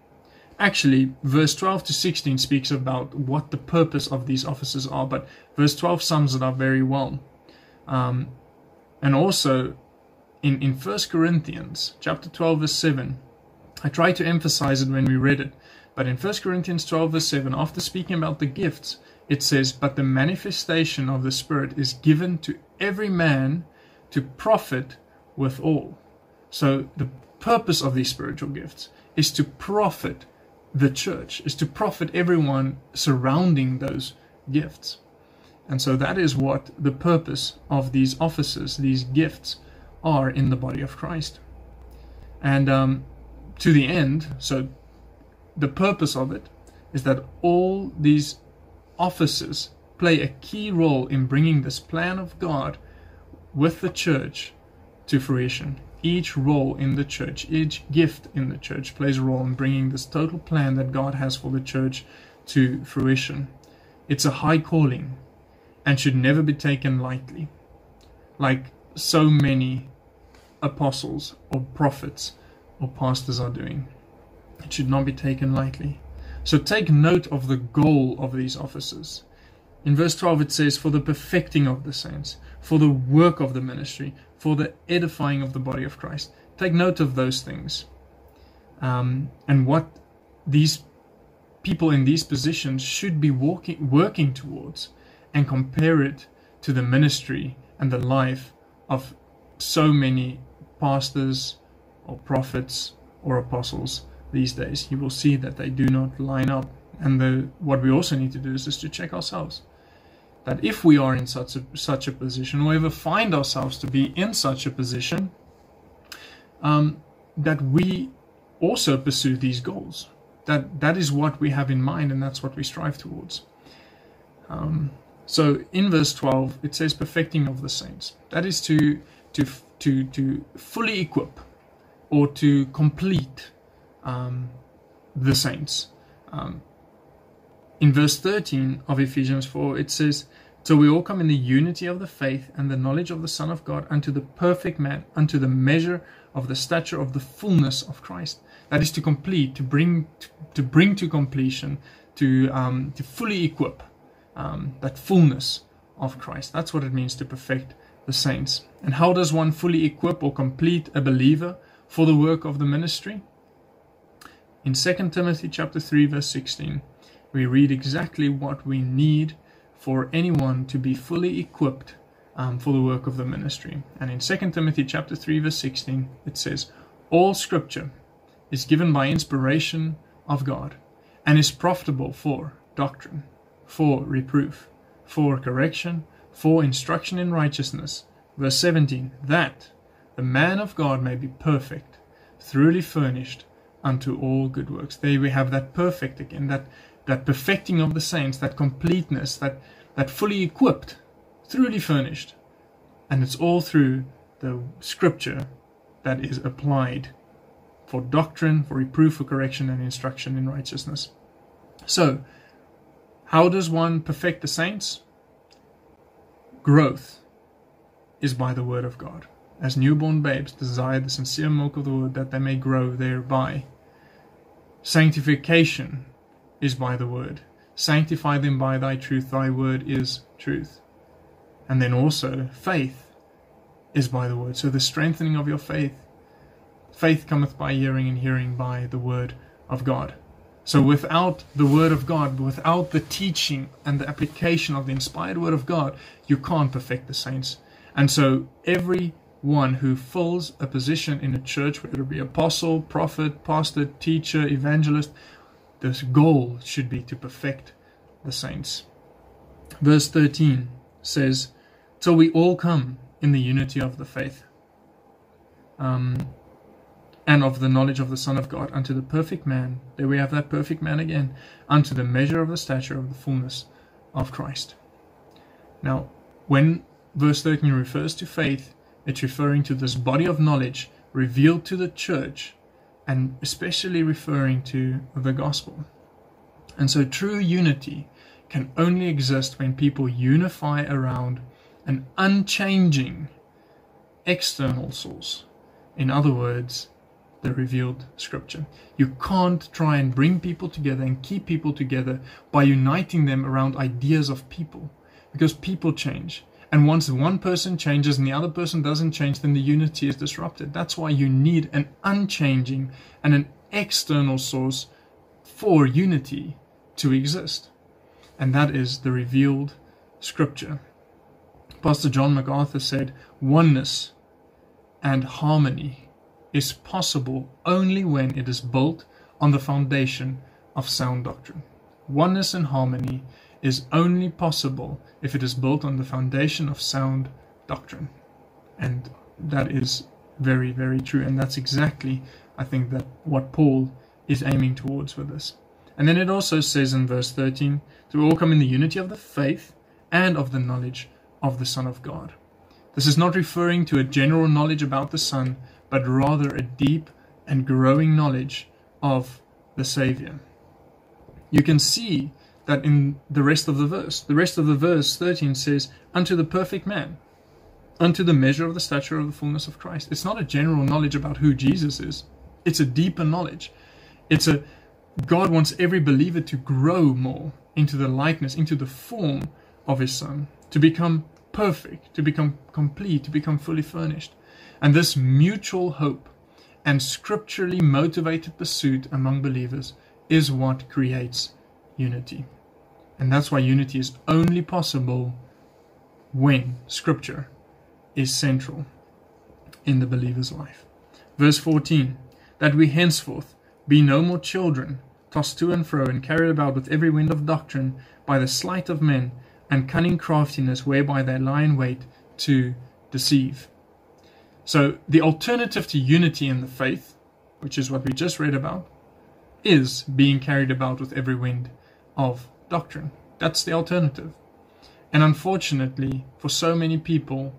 Actually, verse 12 to 16 speaks about what the purpose of these offices are, but verse 12 sums it up very well. Um, and also, in, in 1 Corinthians chapter 12, verse 7, I tried to emphasize it when we read it But in 1 Corinthians 12, verse 7, after speaking about the gifts, it says, But the manifestation of the Spirit is given to every man to profit with all. So the purpose of these spiritual gifts is to profit the church, is to profit everyone surrounding those gifts. And so that is what the purpose of these offices, these gifts, are in the body of Christ. And um, to the end, so the purpose of it is that all these offices play a key role in bringing this plan of God with the church to fruition. Each role in the church, each gift in the church plays a role in bringing this total plan that God has for the church to fruition. It's a high calling and should never be taken lightly. Like so many apostles or prophets or pastors are doing. It should not be taken lightly. So take note of the goal of these offices. In verse 12 it says, For the perfecting of the saints, for the work of the ministry, for the edifying of the body of Christ. Take note of those things. Um, and what these people in these positions should be walking, working towards and compare it to the ministry and the life of so many pastors or prophets or apostles these days. You will see that they do not line up. And the, what we also need to do is just to check ourselves. That if we are in such a, such a position, or ever find ourselves to be in such a position, um, that we also pursue these goals. That that is what we have in mind, and that's what we strive towards. Um, so in verse 12, it says perfecting of the saints. That is to to to to fully equip or to complete um, the saints. Um, in verse 13 of Ephesians 4, it says, Till we all come in the unity of the faith and the knowledge of the Son of God unto the perfect man, unto the measure of the stature of the fullness of Christ. That is to complete, to bring to, to bring to completion, to um, to fully equip um, that fullness of Christ. That's what it means to perfect the saints. And how does one fully equip or complete a believer for the work of the ministry? In 2 Timothy chapter 3 verse 16, we read exactly what we need for anyone to be fully equipped um, for the work of the ministry. And in 2 Timothy chapter 3 verse 16, it says, All scripture is given by inspiration of God and is profitable for doctrine, for reproof, for correction, for instruction in righteousness. Verse 17, that the man of God may be perfect, thoroughly furnished unto all good works. There we have that perfect again, that that perfecting of the saints, that completeness, that that fully equipped, thoroughly furnished. And it's all through the scripture that is applied for doctrine, for reproof, for correction, and instruction in righteousness. So, how does one perfect the saints? growth is by the word of God. As newborn babes desire the sincere milk of the word that they may grow thereby. Sanctification is by the word. Sanctify them by thy truth, thy word is truth. And then also, faith is by the word. So the strengthening of your faith. Faith cometh by hearing, and hearing by the word of God. So without the Word of God, without the teaching and the application of the inspired Word of God, you can't perfect the saints. And so every one who fills a position in a church, whether it be apostle, prophet, pastor, teacher, evangelist, this goal should be to perfect the saints. Verse 13 says, Till we all come in the unity of the faith. Um, and of the knowledge of the Son of God unto the perfect man. There we have that perfect man again, unto the measure of the stature of the fullness of Christ. Now, when verse 13 refers to faith, it's referring to this body of knowledge revealed to the church and especially referring to the gospel. And so true unity can only exist when people unify around an unchanging external source. In other words, the revealed scripture. You can't try and bring people together and keep people together by uniting them around ideas of people because people change. And once one person changes and the other person doesn't change, then the unity is disrupted. That's why you need an unchanging and an external source for unity to exist. And that is the revealed scripture. Pastor John MacArthur said, Oneness and harmony is possible only when it is built on the foundation of sound doctrine. Oneness and harmony is only possible if it is built on the foundation of sound doctrine. And that is very, very true. And that's exactly, I think, that what Paul is aiming towards with this. And then it also says in verse 13 to all come in the unity of the faith and of the knowledge of the Son of God. This is not referring to a general knowledge about the Son, but rather a deep and growing knowledge of the Savior. You can see that in the rest of the verse. The rest of the verse 13 says, Unto the perfect man, unto the measure of the stature of the fullness of Christ. It's not a general knowledge about who Jesus is, it's a deeper knowledge. It's a God wants every believer to grow more into the likeness, into the form of his Son, to become perfect, to become complete, to become fully furnished. And this mutual hope and scripturally motivated pursuit among believers is what creates unity. And that's why unity is only possible when scripture is central in the believer's life. Verse 14 that we henceforth be no more children, tossed to and fro and carried about with every wind of doctrine by the sleight of men and cunning craftiness whereby they lie in wait to deceive. So, the alternative to unity in the faith, which is what we just read about, is being carried about with every wind of doctrine. That's the alternative. And unfortunately, for so many people,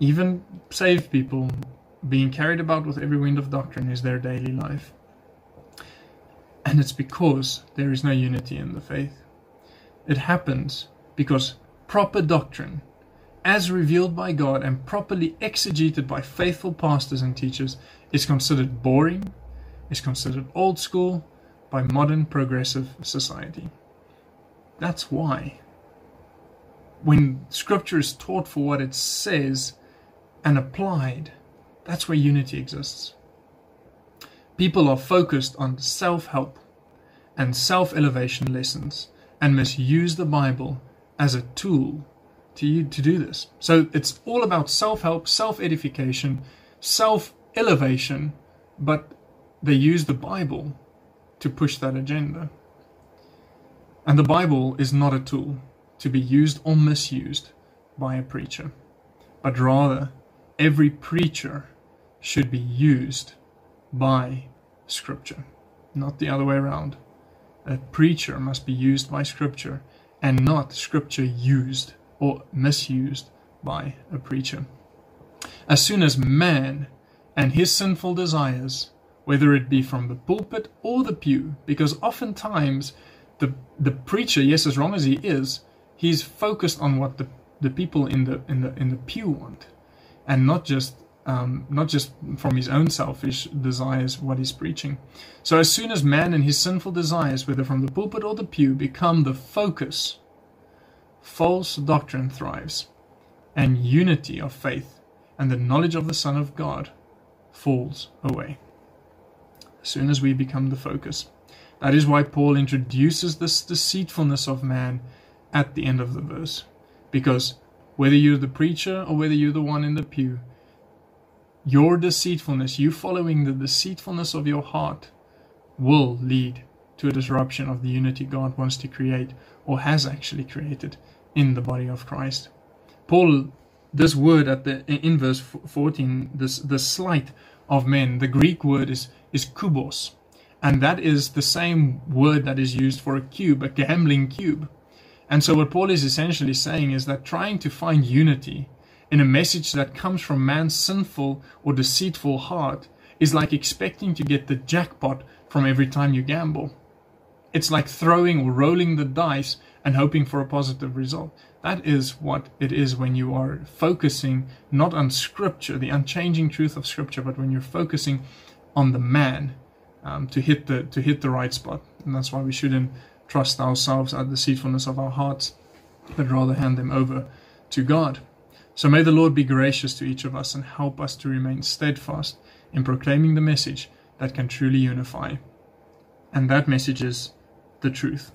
even saved people, being carried about with every wind of doctrine is their daily life. And it's because there is no unity in the faith. It happens because proper doctrine, as revealed by God and properly exegeted by faithful pastors and teachers, is considered boring, is considered old school by modern progressive society. That's why. When scripture is taught for what it says and applied, that's where unity exists. People are focused on self help and self elevation lessons and misuse the Bible as a tool to, to do this. So it's all about self help, self edification, self elevation, but they use the Bible to push that agenda. And the Bible is not a tool to be used or misused by a preacher, but rather every preacher should be used by Scripture, not the other way around. A preacher must be used by Scripture and not Scripture used or misused by a preacher. As soon as man and his sinful desires, whether it be from the pulpit or the pew, because oftentimes the the preacher, yes, as wrong as he is, he's focused on what the, the people in the in the in the pew want, and not just um, not just from his own selfish desires what he's preaching. So as soon as man and his sinful desires, whether from the pulpit or the pew, become the focus, false doctrine thrives, and unity of faith and the knowledge of the Son of God falls away. As soon as we become the focus. That is why Paul introduces this deceitfulness of man at the end of the verse. Because whether you're the preacher or whether you're the one in the pew, your deceitfulness, you following the deceitfulness of your heart, will lead to a disruption of the unity God wants to create or has actually created in the body of Christ. Paul, this word at the in verse 14, this the sleight of men, the Greek word is is kubos and that is the same word that is used for a cube, a gambling cube. And so, what Paul is essentially saying is that trying to find unity in a message that comes from man's sinful or deceitful heart is like expecting to get the jackpot from every time you gamble. It's like throwing or rolling the dice and hoping for a positive result. That is what it is when you are focusing not on Scripture, the unchanging truth of Scripture, but when you're focusing on the man um, to hit the to hit the right spot. And that's why we shouldn't trust ourselves at the deceitfulness of our hearts, but rather hand them over to God. So may the Lord be gracious to each of us and help us to remain steadfast in proclaiming the message that can truly unify. And that message is the truth.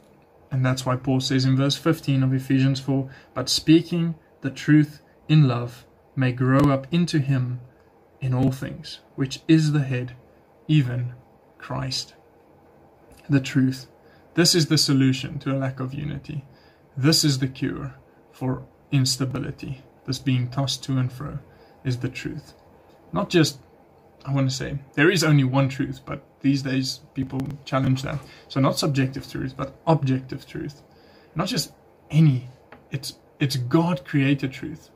And that's why Paul says in verse 15 of Ephesians 4 But speaking the truth in love may grow up into him in all things, which is the head, even Christ. The truth. This is the solution to a lack of unity. This is the cure for instability. This being tossed to and fro is the truth. Not just, I want to say, there is only one truth, but these days people challenge that. So not subjective truth, but objective truth. Not just any, it's it's God created truth.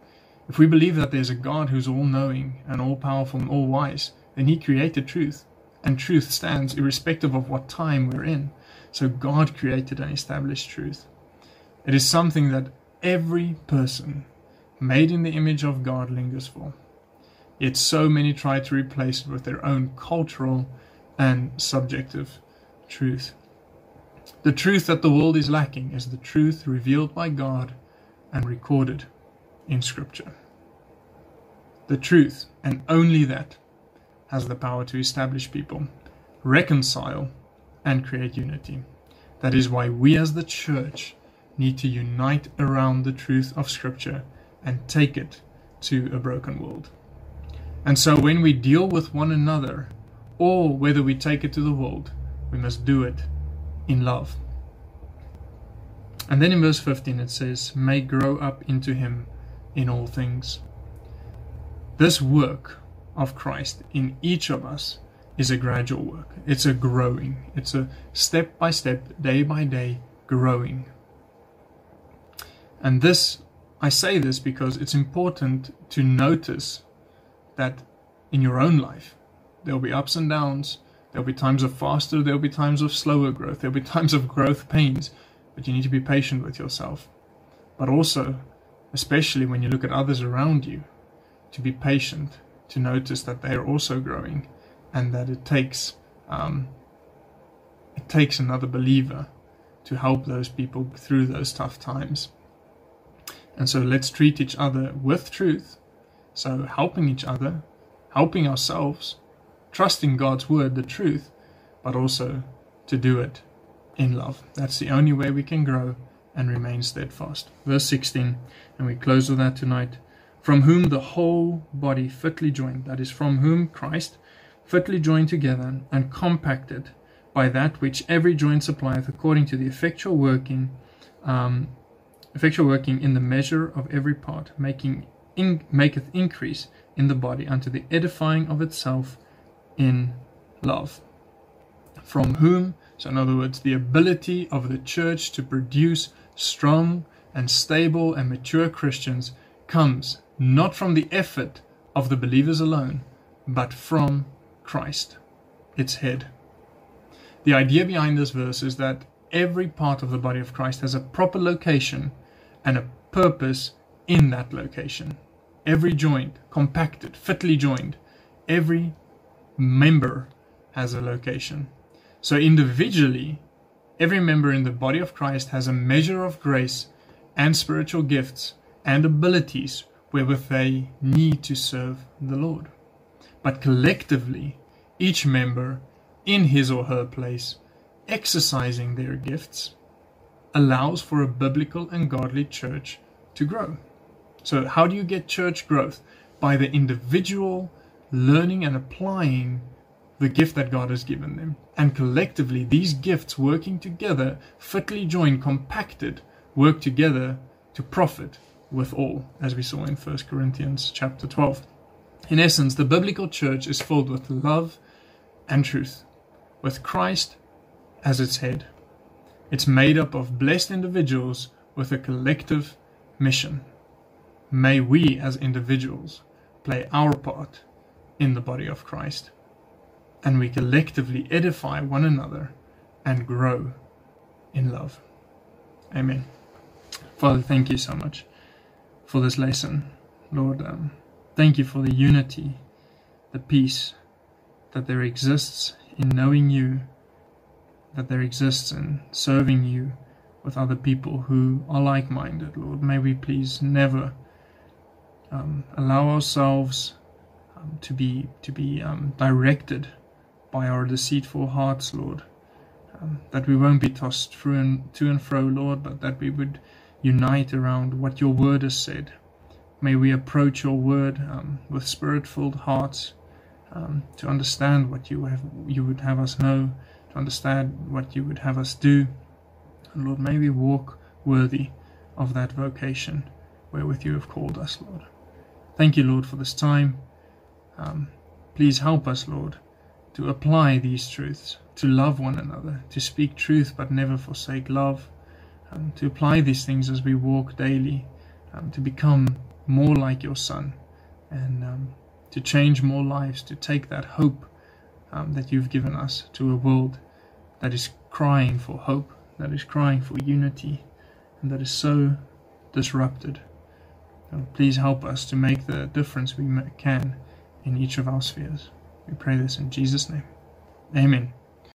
If we believe that there's a God who's all knowing and all powerful and all wise, then He created truth. And truth stands irrespective of what time we're in. So God created and established truth. It is something that every person made in the image of God lingers for. Yet so many try to replace it with their own cultural and subjective truth. The truth that the world is lacking is the truth revealed by God and recorded in Scripture. The truth, and only that, has the power to establish people, reconcile, and create unity. That is why we as the church need to unite around the truth of Scripture and take it to a broken world. And so when we deal with one another, or whether we take it to the world, we must do it in love. And then in verse 15 it says, may grow up into him in all things. This work of Christ in each of us is a gradual work. It's a growing. It's a step by step, day by day growing. And this, I say this because it's important to notice that in your own life, there'll be ups and downs. There'll be times of faster, there'll be times of slower growth, there'll be times of growth pains. But you need to be patient with yourself. But also, especially when you look at others around you, to be patient, to notice that they are also growing, and that it takes um, it takes another believer to help those people through those tough times. And so let's treat each other with truth. So helping each other, helping ourselves, trusting God's word, the truth, but also to do it in love. That's the only way we can grow and remain steadfast. Verse 16, and we close with that tonight. From whom the whole body fitly joined, that is, from whom Christ, fitly joined together and compacted by that which every joint supplieth, according to the effectual working, um, effectual working in the measure of every part, making in, maketh increase in the body unto the edifying of itself in love. From whom so, in other words, the ability of the church to produce strong and stable and mature Christians comes not from the effort of the believers alone, but from Christ, its head. The idea behind this verse is that every part of the body of Christ has a proper location and a purpose in that location. Every joint, compacted, fitly joined, every member has a location. So individually, every member in the body of Christ has a measure of grace and spiritual gifts and abilities wherewith they need to serve the Lord. But collectively, each member in his or her place, exercising their gifts, allows for a biblical and godly church to grow. So, how do you get church growth? By the individual learning and applying the gift that God has given them. And collectively, these gifts working together, fitly joined, compacted, work together to profit with all, as we saw in 1 Corinthians chapter 12. In essence, the biblical church is filled with love and truth, with Christ as its head. It's made up of blessed individuals with a collective mission. May we, as individuals, play our part in the body of Christ and we collectively edify one another and grow in love. Amen. Father, thank you so much for this lesson. Lord, um, thank you for the unity, the peace that there exists in knowing you, that there exists in serving you with other people who are like minded. Lord, may we please never um, allow ourselves um, to be, to be um, directed by our deceitful hearts, Lord. um, that we won't be tossed through and to and fro, Lord, but that we would unite around what your word has said. May we approach your word um, with spirit-filled hearts um, to understand what you have you would have us know, to understand what you would have us do. And Lord, may we walk worthy of that vocation wherewith you have called us, Lord. Thank you, Lord, for this time. Um, please help us, Lord, to apply these truths, to love one another, to speak truth but never forsake love, um, to apply these things as we walk daily, um, to become more like your Son, and um, to change more lives, to take that hope um, that you've given us to a world that is crying for hope, that is crying for unity, and that is so disrupted. please help us to make the difference we can in each of our spheres. We pray this in Jesus' name. Amen.